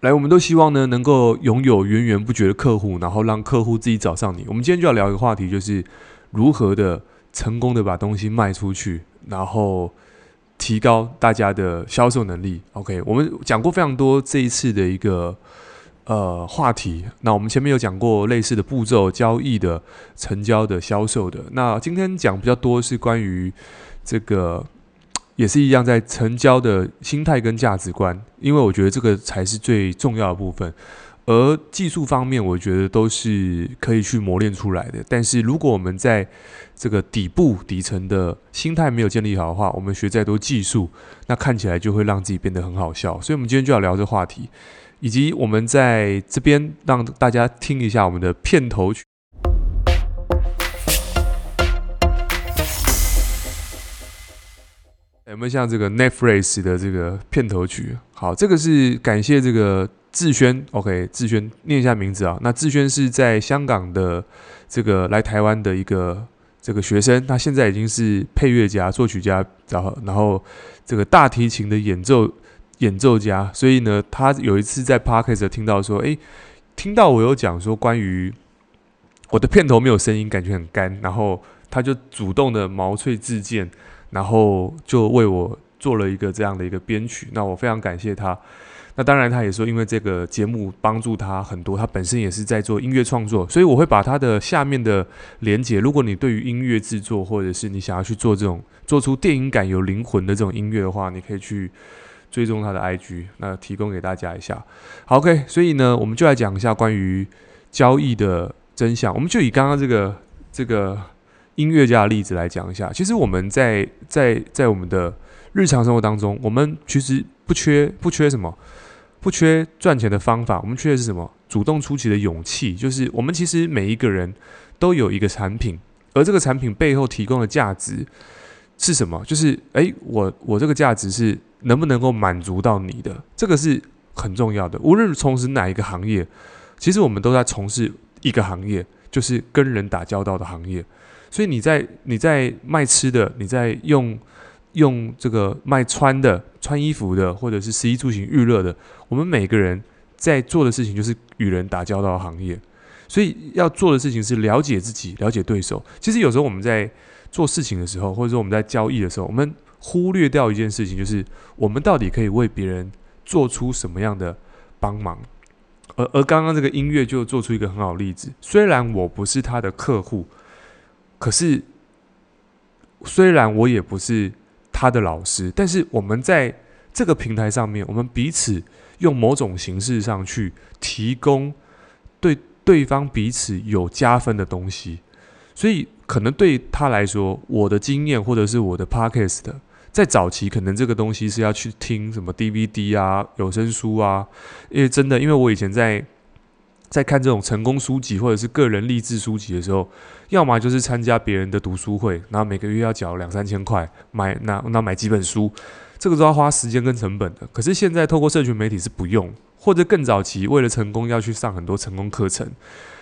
来，我们都希望呢能够拥有源源不绝的客户，然后让客户自己找上你。我们今天就要聊一个话题，就是如何的成功的把东西卖出去，然后提高大家的销售能力。OK，我们讲过非常多这一次的一个。呃，话题。那我们前面有讲过类似的步骤，交易的、成交的、销售的。那今天讲比较多是关于这个，也是一样在成交的心态跟价值观，因为我觉得这个才是最重要的部分。而技术方面，我觉得都是可以去磨练出来的。但是如果我们在这个底部底层的心态没有建立好的话，我们学再多技术，那看起来就会让自己变得很好笑。所以，我们今天就要聊这话题。以及我们在这边让大家听一下我们的片头曲，有没有像这个 Netflix 的这个片头曲？好，这个是感谢这个志轩，OK，志轩念一下名字啊。那志轩是在香港的这个来台湾的一个这个学生，他现在已经是配乐家、作曲家，然后然后这个大提琴的演奏。演奏家，所以呢，他有一次在 Parkes 听到说，诶，听到我有讲说关于我的片头没有声音，感觉很干，然后他就主动的毛遂自荐，然后就为我做了一个这样的一个编曲。那我非常感谢他。那当然，他也说，因为这个节目帮助他很多，他本身也是在做音乐创作，所以我会把他的下面的连接，如果你对于音乐制作，或者是你想要去做这种做出电影感、有灵魂的这种音乐的话，你可以去。追踪他的 IG，那提供给大家一下。好，OK，所以呢，我们就来讲一下关于交易的真相。我们就以刚刚这个这个音乐家的例子来讲一下。其实我们在在在我们的日常生活当中，我们其实不缺不缺什么，不缺赚钱的方法。我们缺的是什么？主动出击的勇气。就是我们其实每一个人都有一个产品，而这个产品背后提供的价值是什么？就是诶，我我这个价值是。能不能够满足到你的，这个是很重要的。无论从事哪一个行业，其实我们都在从事一个行业，就是跟人打交道的行业。所以你在你在卖吃的，你在用用这个卖穿的、穿衣服的，或者是食衣住行娱乐的，我们每个人在做的事情就是与人打交道的行业。所以要做的事情是了解自己、了解对手。其实有时候我们在做事情的时候，或者说我们在交易的时候，我们忽略掉一件事情，就是我们到底可以为别人做出什么样的帮忙。而而刚刚这个音乐就做出一个很好例子。虽然我不是他的客户，可是虽然我也不是他的老师，但是我们在这个平台上面，我们彼此用某种形式上去提供对对方彼此有加分的东西，所以。可能对他来说，我的经验或者是我的 podcast，在早期可能这个东西是要去听什么 DVD 啊、有声书啊，因为真的，因为我以前在在看这种成功书籍或者是个人励志书籍的时候，要么就是参加别人的读书会，然后每个月要缴两三千块买那那买几本书，这个都要花时间跟成本的。可是现在透过社群媒体是不用，或者更早期为了成功要去上很多成功课程。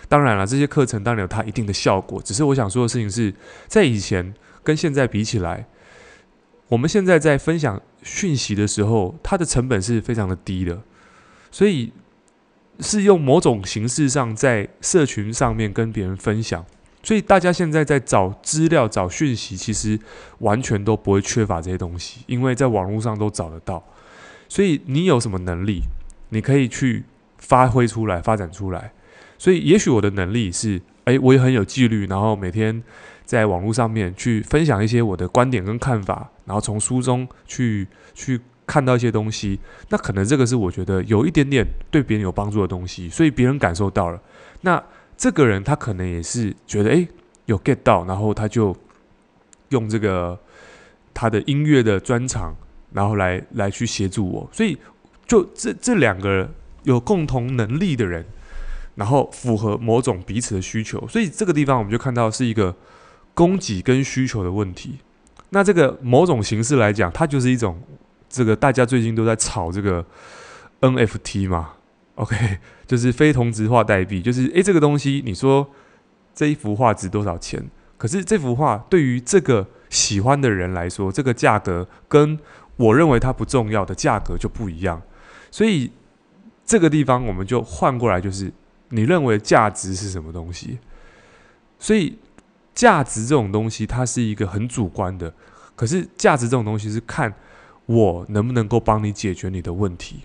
当然了，这些课程当然有它一定的效果，只是我想说的事情是在以前跟现在比起来，我们现在在分享讯息的时候，它的成本是非常的低的，所以是用某种形式上在社群上面跟别人分享，所以大家现在在找资料、找讯息，其实完全都不会缺乏这些东西，因为在网络上都找得到，所以你有什么能力，你可以去发挥出来、发展出来。所以，也许我的能力是，诶，我也很有纪律，然后每天在网络上面去分享一些我的观点跟看法，然后从书中去去看到一些东西。那可能这个是我觉得有一点点对别人有帮助的东西，所以别人感受到了。那这个人他可能也是觉得，诶，有 get 到，然后他就用这个他的音乐的专长，然后来来去协助我。所以，就这这两个有共同能力的人。然后符合某种彼此的需求，所以这个地方我们就看到是一个供给跟需求的问题。那这个某种形式来讲，它就是一种这个大家最近都在炒这个 NFT 嘛，OK，就是非同质化代币，就是诶，这个东西你说这一幅画值多少钱？可是这幅画对于这个喜欢的人来说，这个价格跟我认为它不重要的价格就不一样，所以。这个地方我们就换过来，就是你认为价值是什么东西？所以价值这种东西，它是一个很主观的。可是价值这种东西是看我能不能够帮你解决你的问题，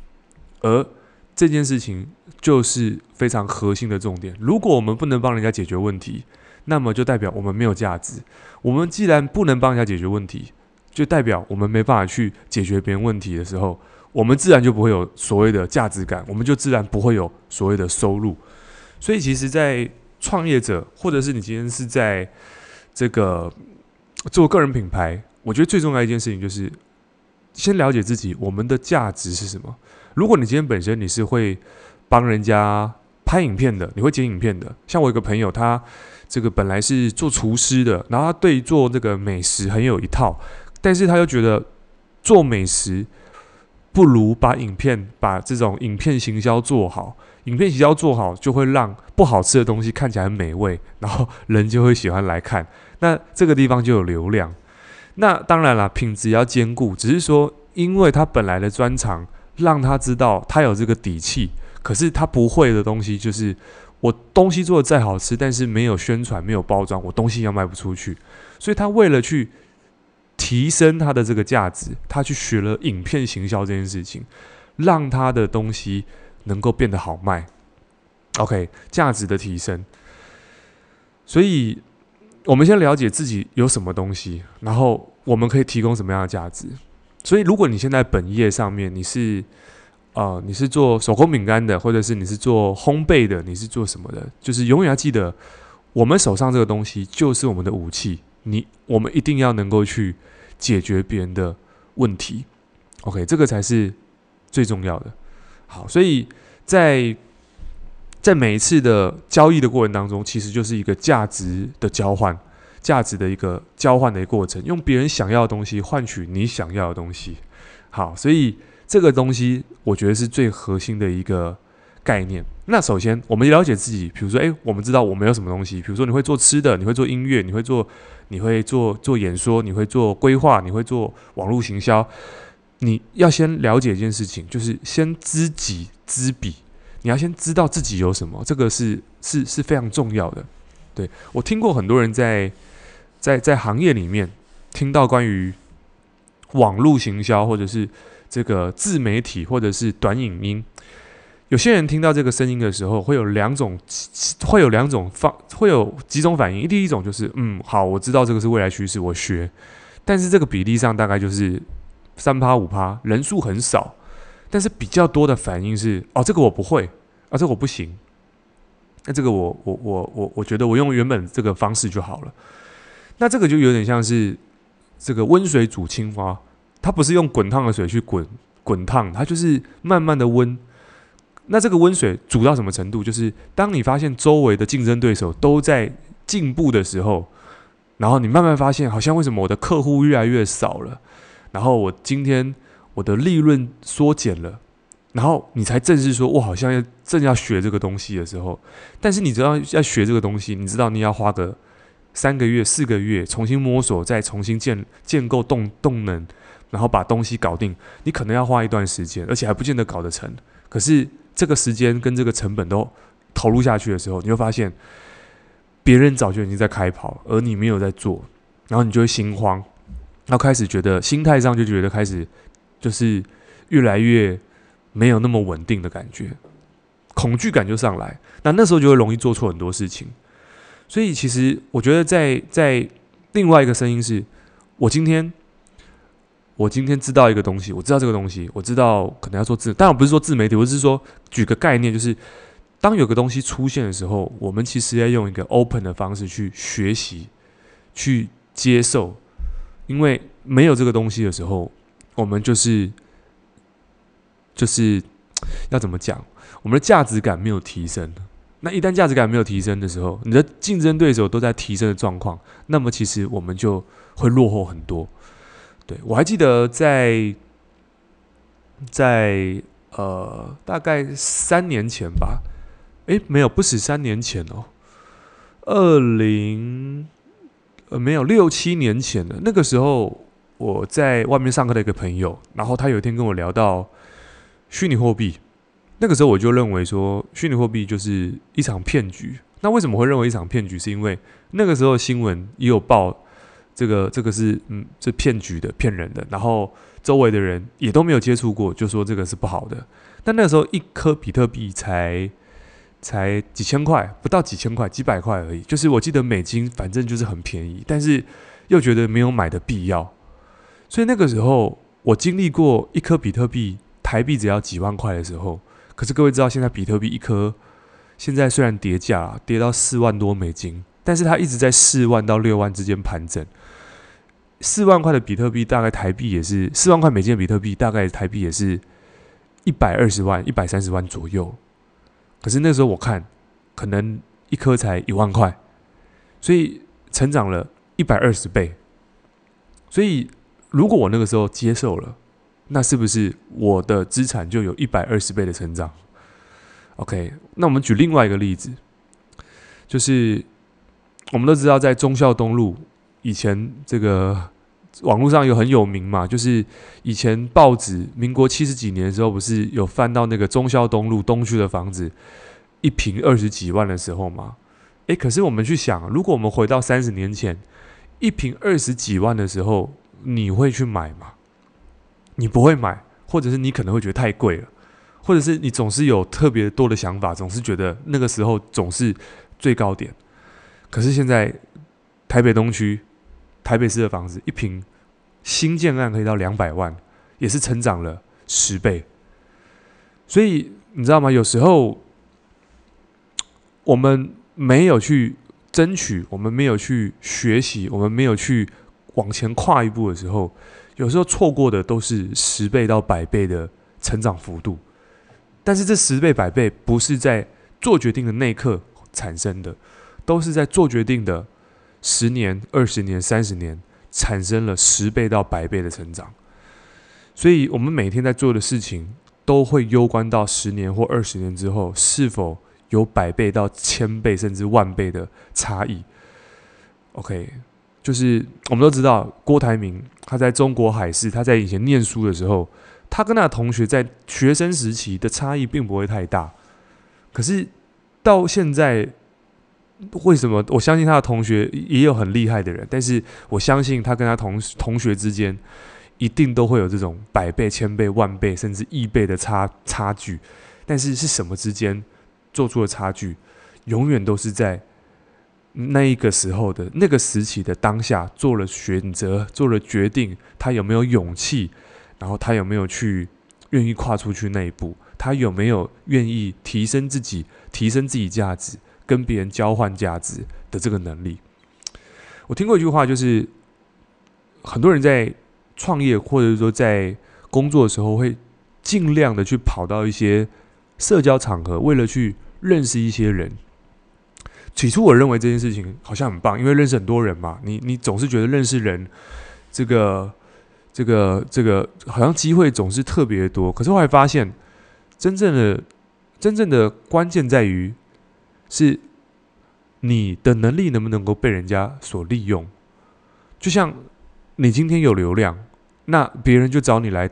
而这件事情就是非常核心的重点。如果我们不能帮人家解决问题，那么就代表我们没有价值。我们既然不能帮人家解决问题，就代表我们没办法去解决别人问题的时候，我们自然就不会有所谓的价值感，我们就自然不会有所谓的收入。所以，其实，在创业者，或者是你今天是在这个做个人品牌。我觉得最重要一件事情就是，先了解自己，我们的价值是什么。如果你今天本身你是会帮人家拍影片的，你会剪影片的。像我有个朋友，他这个本来是做厨师的，然后他对做这个美食很有一套，但是他又觉得做美食不如把影片、把这种影片行销做好。影片行销做好，就会让不好吃的东西看起来很美味，然后人就会喜欢来看。那这个地方就有流量。那当然了，品质要兼顾，只是说，因为他本来的专长让他知道他有这个底气，可是他不会的东西就是我东西做的再好吃，但是没有宣传、没有包装，我东西要卖不出去。所以他为了去提升他的这个价值，他去学了影片行销这件事情，让他的东西能够变得好卖。OK，价值的提升，所以。我们先了解自己有什么东西，然后我们可以提供什么样的价值。所以，如果你现在本业上面你是，呃，你是做手工饼干的，或者是你是做烘焙的，你是做什么的，就是永远要记得，我们手上这个东西就是我们的武器。你，我们一定要能够去解决别人的问题。OK，这个才是最重要的。好，所以在。在每一次的交易的过程当中，其实就是一个价值的交换，价值的一个交换的一个过程，用别人想要的东西换取你想要的东西。好，所以这个东西我觉得是最核心的一个概念。那首先，我们了解自己，比如说，诶，我们知道我们有什么东西，比如说你会做吃的，你会做音乐，你会做，你会做做演说，你会做规划，你会做网络行销。你要先了解一件事情，就是先知己知彼。你要先知道自己有什么，这个是是是非常重要的。对，我听过很多人在在在行业里面听到关于网络行销，或者是这个自媒体，或者是短影音，有些人听到这个声音的时候，会有两种，会有两种方，会有几种反应。第一种就是，嗯，好，我知道这个是未来趋势，我学。但是这个比例上大概就是三趴五趴，人数很少。但是比较多的反应是，哦，这个我不会，啊，这个我不行，那这个我我我我我觉得我用原本这个方式就好了。那这个就有点像是这个温水煮青蛙，它不是用滚烫的水去滚滚烫，它就是慢慢的温。那这个温水煮到什么程度？就是当你发现周围的竞争对手都在进步的时候，然后你慢慢发现，好像为什么我的客户越来越少了，然后我今天。我的利润缩减了，然后你才正式说，我好像要正要学这个东西的时候，但是你知道要学这个东西，你知道你要花个三个月、四个月重新摸索，再重新建建构动动能，然后把东西搞定，你可能要花一段时间，而且还不见得搞得成。可是这个时间跟这个成本都投入下去的时候，你会发现别人早就已经在开跑，而你没有在做，然后你就会心慌，然后开始觉得心态上就觉得开始。就是越来越没有那么稳定的感觉，恐惧感就上来，那那时候就会容易做错很多事情。所以其实我觉得在在另外一个声音是，我今天我今天知道一个东西，我知道这个东西，我知道可能要做自，当然不是说自媒体，我是说举个概念，就是当有个东西出现的时候，我们其实要用一个 open 的方式去学习、去接受，因为没有这个东西的时候。我们就是，就是要怎么讲？我们的价值感没有提升。那一旦价值感没有提升的时候，你的竞争对手都在提升的状况，那么其实我们就会落后很多。对，我还记得在在呃大概三年前吧，诶，没有，不止三年前哦，二零呃没有六七年前的那个时候。我在外面上课的一个朋友，然后他有一天跟我聊到虚拟货币，那个时候我就认为说，虚拟货币就是一场骗局。那为什么会认为一场骗局？是因为那个时候新闻也有报，这个这个是嗯，这骗局的、骗人的。然后周围的人也都没有接触过，就说这个是不好的。但那个时候一颗比特币才才几千块，不到几千块，几百块而已。就是我记得美金反正就是很便宜，但是又觉得没有买的必要。所以那个时候我经历过一颗比特币台币只要几万块的时候。可是各位知道，现在比特币一颗，现在虽然跌价跌到四万多美金，但是它一直在四万到六万之间盘整。四万块的比特币大概台币也是四万块美金的比特币大概台币也是一百二十万、一百三十万左右。可是那时候我看，可能一颗才一万块，所以成长了一百二十倍。所以如果我那个时候接受了。那是不是我的资产就有一百二十倍的成长？OK，那我们举另外一个例子，就是我们都知道，在忠孝东路以前这个网络上有很有名嘛，就是以前报纸民国七十几年的时候，不是有翻到那个忠孝东路东区的房子一平二十几万的时候吗？诶，可是我们去想，如果我们回到三十年前，一平二十几万的时候，你会去买吗？你不会买，或者是你可能会觉得太贵了，或者是你总是有特别多的想法，总是觉得那个时候总是最高点。可是现在台北东区台北市的房子一平新建案可以到两百万，也是成长了十倍。所以你知道吗？有时候我们没有去争取，我们没有去学习，我们没有去往前跨一步的时候。有时候错过的都是十倍到百倍的成长幅度，但是这十倍百倍不是在做决定的那一刻产生的，都是在做决定的十年、二十年、三十年产生了十倍到百倍的成长。所以，我们每天在做的事情都会攸关到十年或二十年之后是否有百倍到千倍甚至万倍的差异。OK。就是我们都知道，郭台铭他在中国海事，他在以前念书的时候，他跟他的同学在学生时期的差异并不会太大。可是到现在，为什么我相信他的同学也有很厉害的人？但是我相信他跟他同同学之间，一定都会有这种百倍、千倍、万倍甚至亿倍的差差距。但是是什么之间做出的差距？永远都是在。那一个时候的那个时期的当下，做了选择，做了决定，他有没有勇气？然后他有没有去愿意跨出去那一步？他有没有愿意提升自己、提升自己价值，跟别人交换价值的这个能力？我听过一句话，就是很多人在创业或者说在工作的时候，会尽量的去跑到一些社交场合，为了去认识一些人。起初我认为这件事情好像很棒，因为认识很多人嘛，你你总是觉得认识人，这个这个这个好像机会总是特别多。可是后来发现，真正的真正的关键在于，是你的能力能不能够被人家所利用。就像你今天有流量，那别人就找你来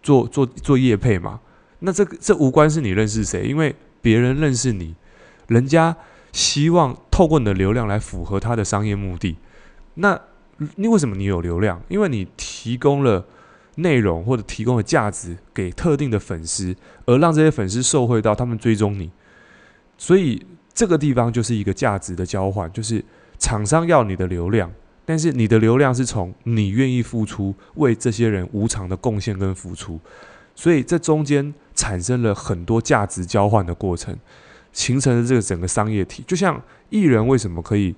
做做做业配嘛。那这这无关是你认识谁，因为别人认识你，人家。希望透过你的流量来符合他的商业目的。那你为什么你有流量？因为你提供了内容或者提供了价值给特定的粉丝，而让这些粉丝受惠到他们追踪你。所以这个地方就是一个价值的交换，就是厂商要你的流量，但是你的流量是从你愿意付出，为这些人无偿的贡献跟付出。所以这中间产生了很多价值交换的过程。形成了这个整个商业体，就像艺人为什么可以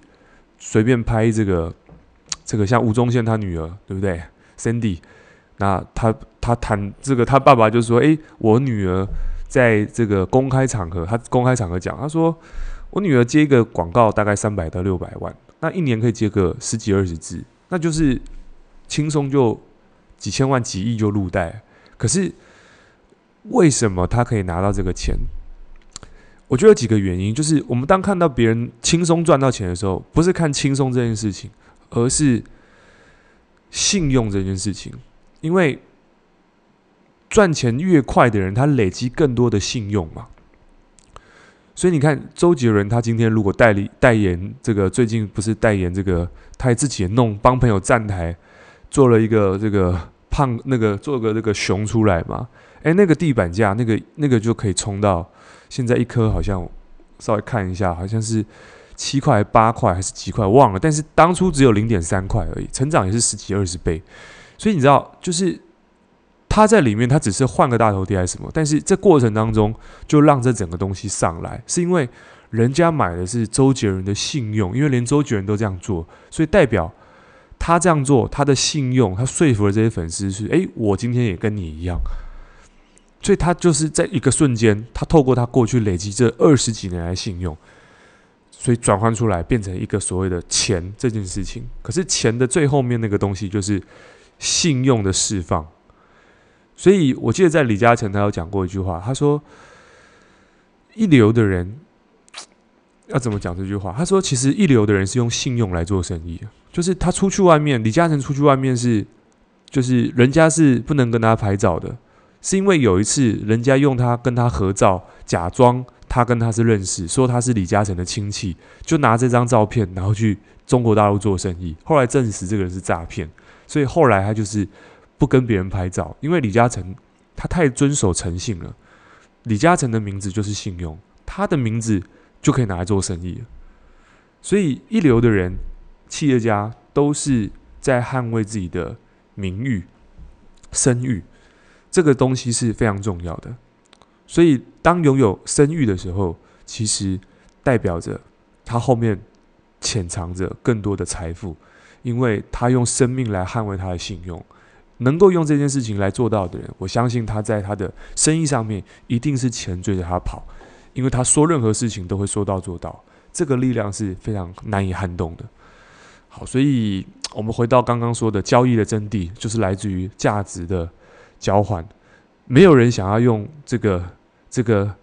随便拍这个这个像吴宗宪他女儿对不对？Cindy，那他他谈这个，他爸爸就说：“诶，我女儿在这个公开场合，他公开场合讲，他说我女儿接一个广告大概三百到六百万，那一年可以接个十几二十支，那就是轻松就几千万几亿就入袋。可是为什么他可以拿到这个钱？”我觉得有几个原因，就是我们当看到别人轻松赚到钱的时候，不是看轻松这件事情，而是信用这件事情。因为赚钱越快的人，他累积更多的信用嘛。所以你看，周杰伦他今天如果代理代言这个，最近不是代言这个，他也自己也弄帮朋友站台，做了一个这个胖那个做个这个熊出来嘛。诶，那个地板价，那个那个就可以冲到现在一颗好像稍微看一下，好像是七块八块还是几块忘了，但是当初只有零点三块而已，成长也是十几二十倍。所以你知道，就是。他在里面，他只是换个大头贴还是什么，但是这过程当中就让这整个东西上来，是因为人家买的是周杰伦的信用，因为连周杰伦都这样做，所以代表他这样做，他的信用，他说服了这些粉丝是，诶，我今天也跟你一样，所以他就是在一个瞬间，他透过他过去累积这二十几年来信用，所以转换出来变成一个所谓的钱这件事情。可是钱的最后面那个东西就是信用的释放。所以，我记得在李嘉诚他有讲过一句话，他说：“一流的人要怎么讲这句话？他说，其实一流的人是用信用来做生意，就是他出去外面，李嘉诚出去外面是，就是人家是不能跟他拍照的，是因为有一次人家用他跟他合照，假装他跟他是认识，说他是李嘉诚的亲戚，就拿这张照片然后去中国大陆做生意，后来证实这个人是诈骗，所以后来他就是。”不跟别人拍照，因为李嘉诚他太遵守诚信了。李嘉诚的名字就是信用，他的名字就可以拿来做生意。所以一流的人、企业家都是在捍卫自己的名誉、声誉，这个东西是非常重要的。所以当拥有声誉的时候，其实代表着他后面潜藏着更多的财富，因为他用生命来捍卫他的信用。能够用这件事情来做到的人，我相信他在他的生意上面一定是钱追着他跑，因为他说任何事情都会说到做到，这个力量是非常难以撼动的。好，所以我们回到刚刚说的交易的真谛，就是来自于价值的交换。没有人想要用这个、这个、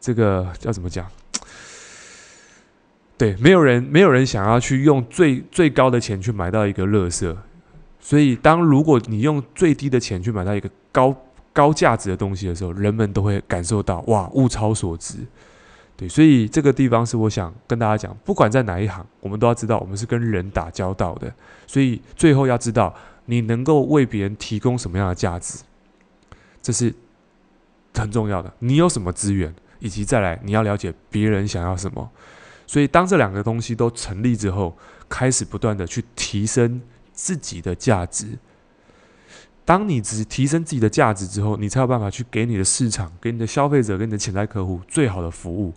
这个叫怎么讲？对，没有人、没有人想要去用最最高的钱去买到一个乐色。所以，当如果你用最低的钱去买到一个高高价值的东西的时候，人们都会感受到哇，物超所值。对，所以这个地方是我想跟大家讲，不管在哪一行，我们都要知道，我们是跟人打交道的。所以最后要知道，你能够为别人提供什么样的价值，这是很重要的。你有什么资源，以及再来你要了解别人想要什么。所以，当这两个东西都成立之后，开始不断的去提升。自己的价值。当你只提升自己的价值之后，你才有办法去给你的市场、给你的消费者、给你的潜在客户最好的服务。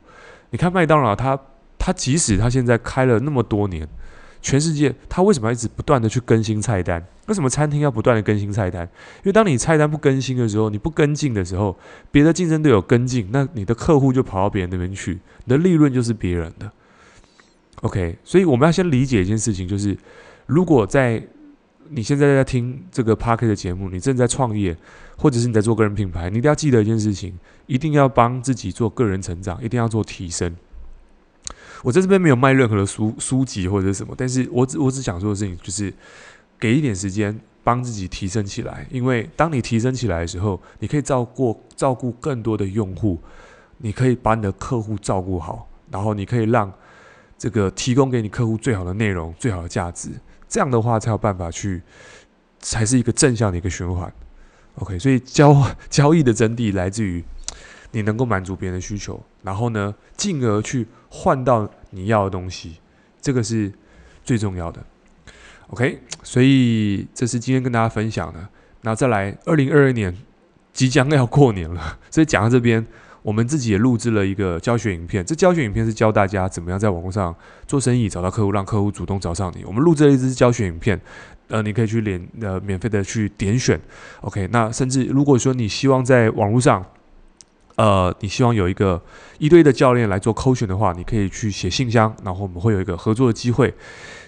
你看麦当劳，他他即使他现在开了那么多年，全世界他为什么要一直不断的去更新菜单？为什么餐厅要不断的更新菜单？因为当你菜单不更新的时候，你不跟进的时候，别的竞争对手跟进，那你的客户就跑到别人那边去，你的利润就是别人的。OK，所以我们要先理解一件事情，就是。如果在你现在在听这个 Park 的节目，你正在创业，或者是你在做个人品牌，你一定要记得一件事情，一定要帮自己做个人成长，一定要做提升。我在这边没有卖任何的书书籍或者什么，但是我只我只想说的事情就是，给一点时间帮自己提升起来，因为当你提升起来的时候，你可以照顾照顾更多的用户，你可以把你的客户照顾好，然后你可以让这个提供给你客户最好的内容、最好的价值。这样的话才有办法去，才是一个正向的一个循环。OK，所以交交易的真谛来自于你能够满足别人的需求，然后呢，进而去换到你要的东西，这个是最重要的。OK，所以这是今天跟大家分享的。那再来，二零二二年即将要过年了，所以讲到这边。我们自己也录制了一个教学影片，这教学影片是教大家怎么样在网络上做生意，找到客户，让客户主动找上你。我们录制了一支教学影片，呃，你可以去连呃免费的去点选，OK。那甚至如果说你希望在网络上，呃，你希望有一个一对一的教练来做 coaching 的话，你可以去写信箱，然后我们会有一个合作的机会。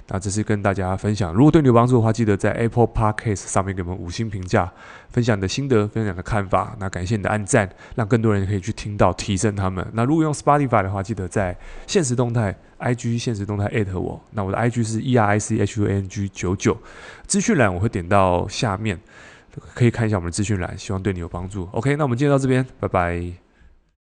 那这是跟大家分享，如果对你有帮助的话，记得在 Apple Podcast 上面给我们五星评价，分享你的心得，分享你的看法。那感谢你的按赞，让更多人可以去听到，提升他们。那如果用 Spotify 的话，记得在现实动态 IG 现实动态 at 我。那我的 IG 是 E R I C H U N G 九九，资讯栏我会点到下面。可以看一下我们的资讯栏，希望对你有帮助。OK，那我们今天到这边，拜拜。